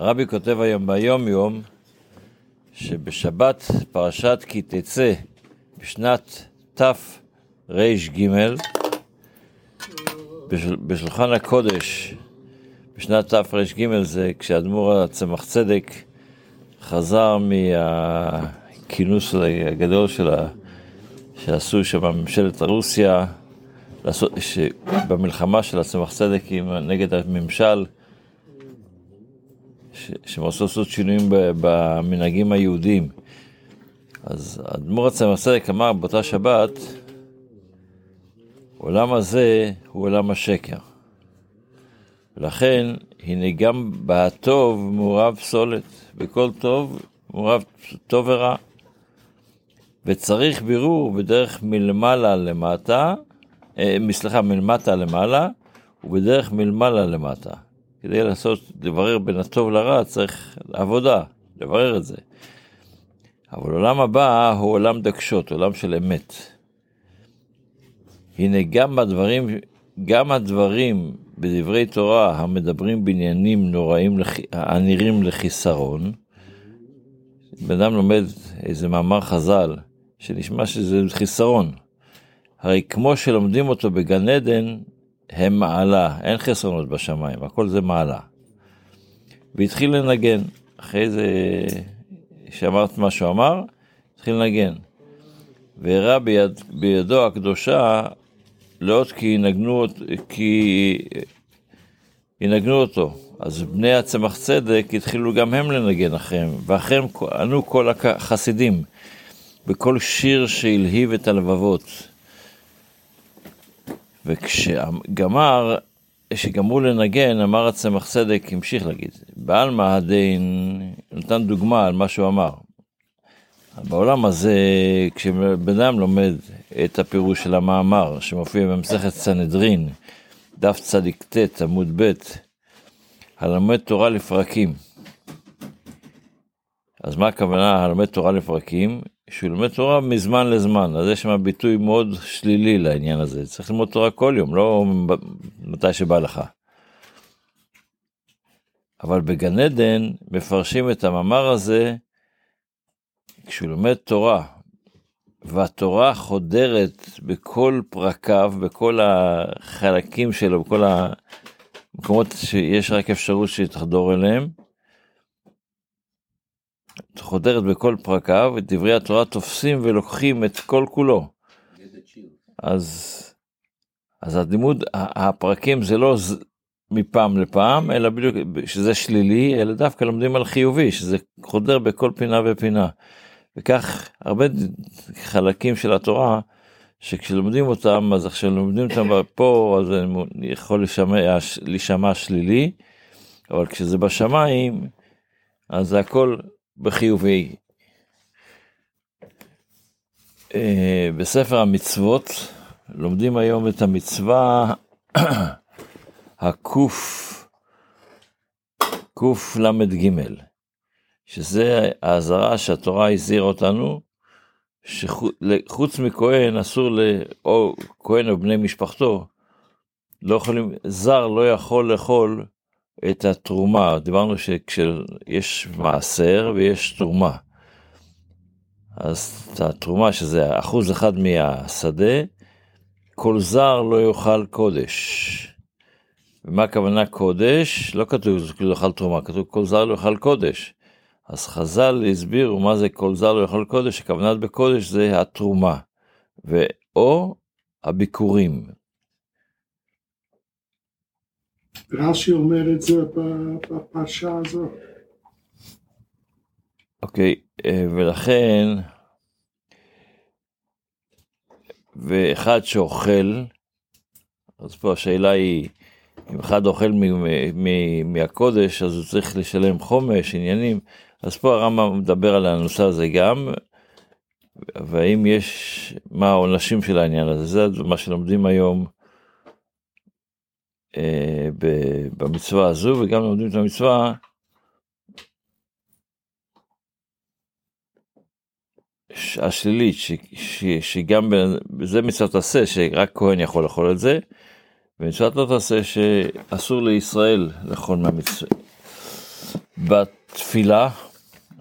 הרבי כותב היום ביום יום שבשבת פרשת כי תצא בשנת תר"ג בשולחן הקודש בשנת תר"ג זה כשאדמו"ר הצמח צדק חזר מהכינוס הגדול של ה... שעשו שם ממשלת רוסיה, במלחמה של הצמח צדק נגד הממשל, שהם רצו לעשות שינויים במנהגים היהודיים. אז אדמו"ר הצמח צדק אמר באותה שבת, עולם הזה הוא עולם השקר. ולכן, הנה גם בטוב מעורב פסולת, בכל טוב מעורב טוב ורע. וצריך בירור בדרך מלמעלה למטה, אה, סליחה, מלמטה למעלה, ובדרך מלמעלה למטה. כדי לעשות, לברר בין הטוב לרע, צריך עבודה, לברר את זה. אבל עולם הבא הוא עולם דקשות, עולם של אמת. הנה גם הדברים, גם הדברים בדברי תורה המדברים בעניינים נוראים, הנראים לחיסרון, בן אדם לומד איזה מאמר חז"ל, שנשמע שזה חיסרון. הרי כמו שלומדים אותו בגן עדן, הם מעלה, אין חסרונות בשמיים, הכל זה מעלה. והתחיל לנגן, אחרי זה שאמרת מה שהוא אמר, התחיל לנגן. והראה ביד, בידו הקדושה לאות כי ינגנו, כי ינגנו אותו. אז בני הצמח צדק התחילו גם הם לנגן אחריהם, ואחריהם ענו כל החסידים. בכל שיר שהלהיב את הלבבות. וכשגמר, כשגמרו לנגן, אמר הצמח צדק, המשיך להגיד, בעלמא הדין, נתן דוגמה על מה שהוא אמר. בעולם הזה, כשבן אדם לומד את הפירוש של המאמר שמופיע במסכת סנהדרין, דף צדיק ט' עמוד ב', הלמד תורה לפרקים. אז מה הכוונה הלמד תורה לפרקים? שהוא לומד תורה מזמן לזמן, אז יש שם ביטוי מאוד שלילי לעניין הזה. צריך ללמוד תורה כל יום, לא מתי שבא לך. אבל בגן עדן מפרשים את המאמר הזה כשהוא לומד תורה, והתורה חודרת בכל פרקיו, בכל החלקים שלו, בכל המקומות שיש רק אפשרות שתחדור אליהם, חודרת בכל פרקיו, את דברי התורה תופסים ולוקחים את כל כולו. אז, אז הלימוד, הפרקים זה לא מפעם לפעם, אלא בדיוק, שזה שלילי, אלא דווקא לומדים על חיובי, שזה חודר בכל פינה ופינה. וכך הרבה חלקים של התורה, שכשלומדים אותם, אז עכשיו לומדים אותם פה, אז זה יכול להישמע שלילי, אבל כשזה בשמיים, אז זה הכל בחיובי. אה, בספר המצוות לומדים היום את המצווה הקוף, קל"ג, שזה האזהרה שהתורה הזהירה אותנו, שחוץ מכהן אסור. או כהן או בני משפחתו, לא יכולים, זר לא יכול לאכול את התרומה, דיברנו שכשיש מעשר ויש תרומה. אז את התרומה שזה אחוז אחד מהשדה, כל זר לא יאכל קודש. ומה הכוונה קודש? לא כתוב לא יאכל תרומה, כתוב כל זר לא יאכל קודש. אז חז"ל הסבירו מה זה כל זר לא יאכל קודש, הכוונת בקודש זה התרומה, ואו הביקורים, רש"י אומר את זה בפרשה הזאת. אוקיי, אה, ולכן, ואחד שאוכל, אז פה השאלה היא, אם אחד אוכל מהקודש, אז הוא צריך לשלם חומש, עניינים, אז פה הרמב"ם מדבר על הנושא הזה גם, והאם יש, מה העונשים של העניין הזה, זה מה שלומדים היום. אה, במצווה הזו, וגם לומדים את המצווה השלילית, ש, ש, שגם זה מצוות עשה, שרק כהן יכול לאכול את זה, ומצוות לא תעשה שאסור לישראל לאכול מהמצווה, בתפילה,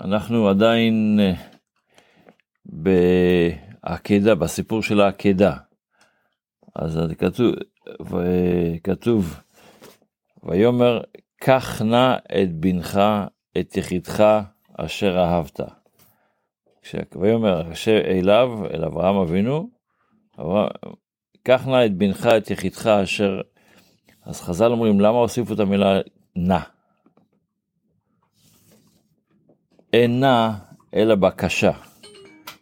אנחנו עדיין אה, בעקדה, בסיפור של העקדה. אז כתוב, כתוב, ויאמר, קח נא את בנך, את יחידך, אשר אהבת. ויאמר אליו, אל אברהם אבינו, קח נא את בנך, את יחידך, אשר... אז חז"ל אומרים, למה הוסיפו את המילה נא? אינה אלא בקשה.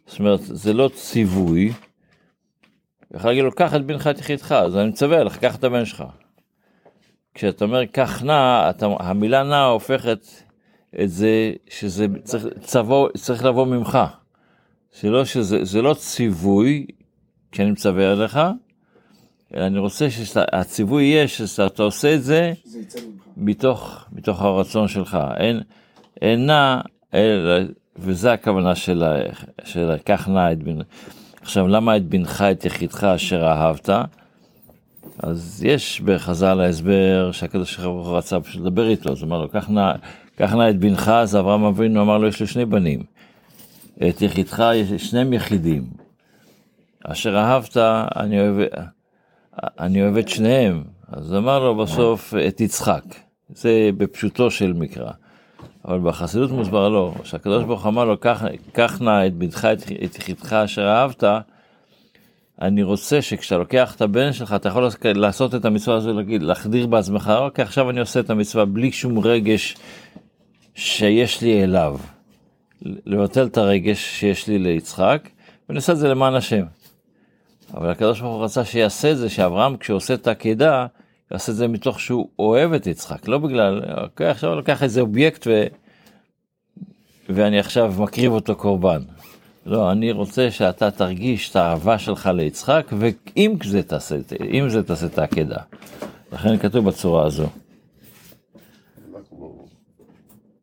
זאת אומרת, זה לא ציווי. יכול להגיד לו, קח את בנך את יחידך, אז אני מצווה לך, קח את הבן שלך. כשאתה אומר קח נא, אתה, המילה נא הופכת את זה שזה צריך, צבו, צריך לבוא ממך. זה לא, שזה, זה לא ציווי, כי אני מצווה עליך, אלא אני רוצה שהציווי יהיה שאתה עושה את זה, מתוך, מתוך הרצון שלך. אין, אינה אלא, וזה הכוונה של, של קח נא את בנך. עכשיו, למה את בנך, את יחידך אשר אהבת? אז יש בחז"ל ההסבר שהקדוש ברוך הוא רצה פשוט לדבר איתו, אז אמר לו, קח נא, קח נא את בנך, אז אברהם אבינו אמר לו, יש לי שני בנים. את יחידך, יש שניהם יחידים. אשר אהבת, אני אוהב, אני אוהב את שניהם. אז אמר לו בסוף את יצחק. זה בפשוטו של מקרא. אבל בחסידות מוסבר לו, שהקדוש ברוך אמר לו, קח נא את בנך, את יחידך אשר אהבת, אני רוצה שכשאתה לוקח את הבן שלך, אתה יכול לעשות את המצווה הזו, להגיד, להחדיר בעצמך, אוקיי, עכשיו אני עושה את המצווה בלי שום רגש שיש לי אליו. לבטל את הרגש שיש לי ליצחק, ואני עושה את זה למען השם. אבל הקדוש ברוך הוא רצה שיעשה את זה, שאברהם כשהוא עושה את העקידה, יעשה את זה מתוך שהוא אוהב את יצחק, לא בגלל, אוקיי, עכשיו אני לוקח איזה אובייקט ו... ואני עכשיו מקריב אותו קורבן. לא, אני רוצה שאתה תרגיש את האהבה שלך ליצחק, ואם זה תעשה, זה תעשה את העקדה. לכן כתוב בצורה הזו.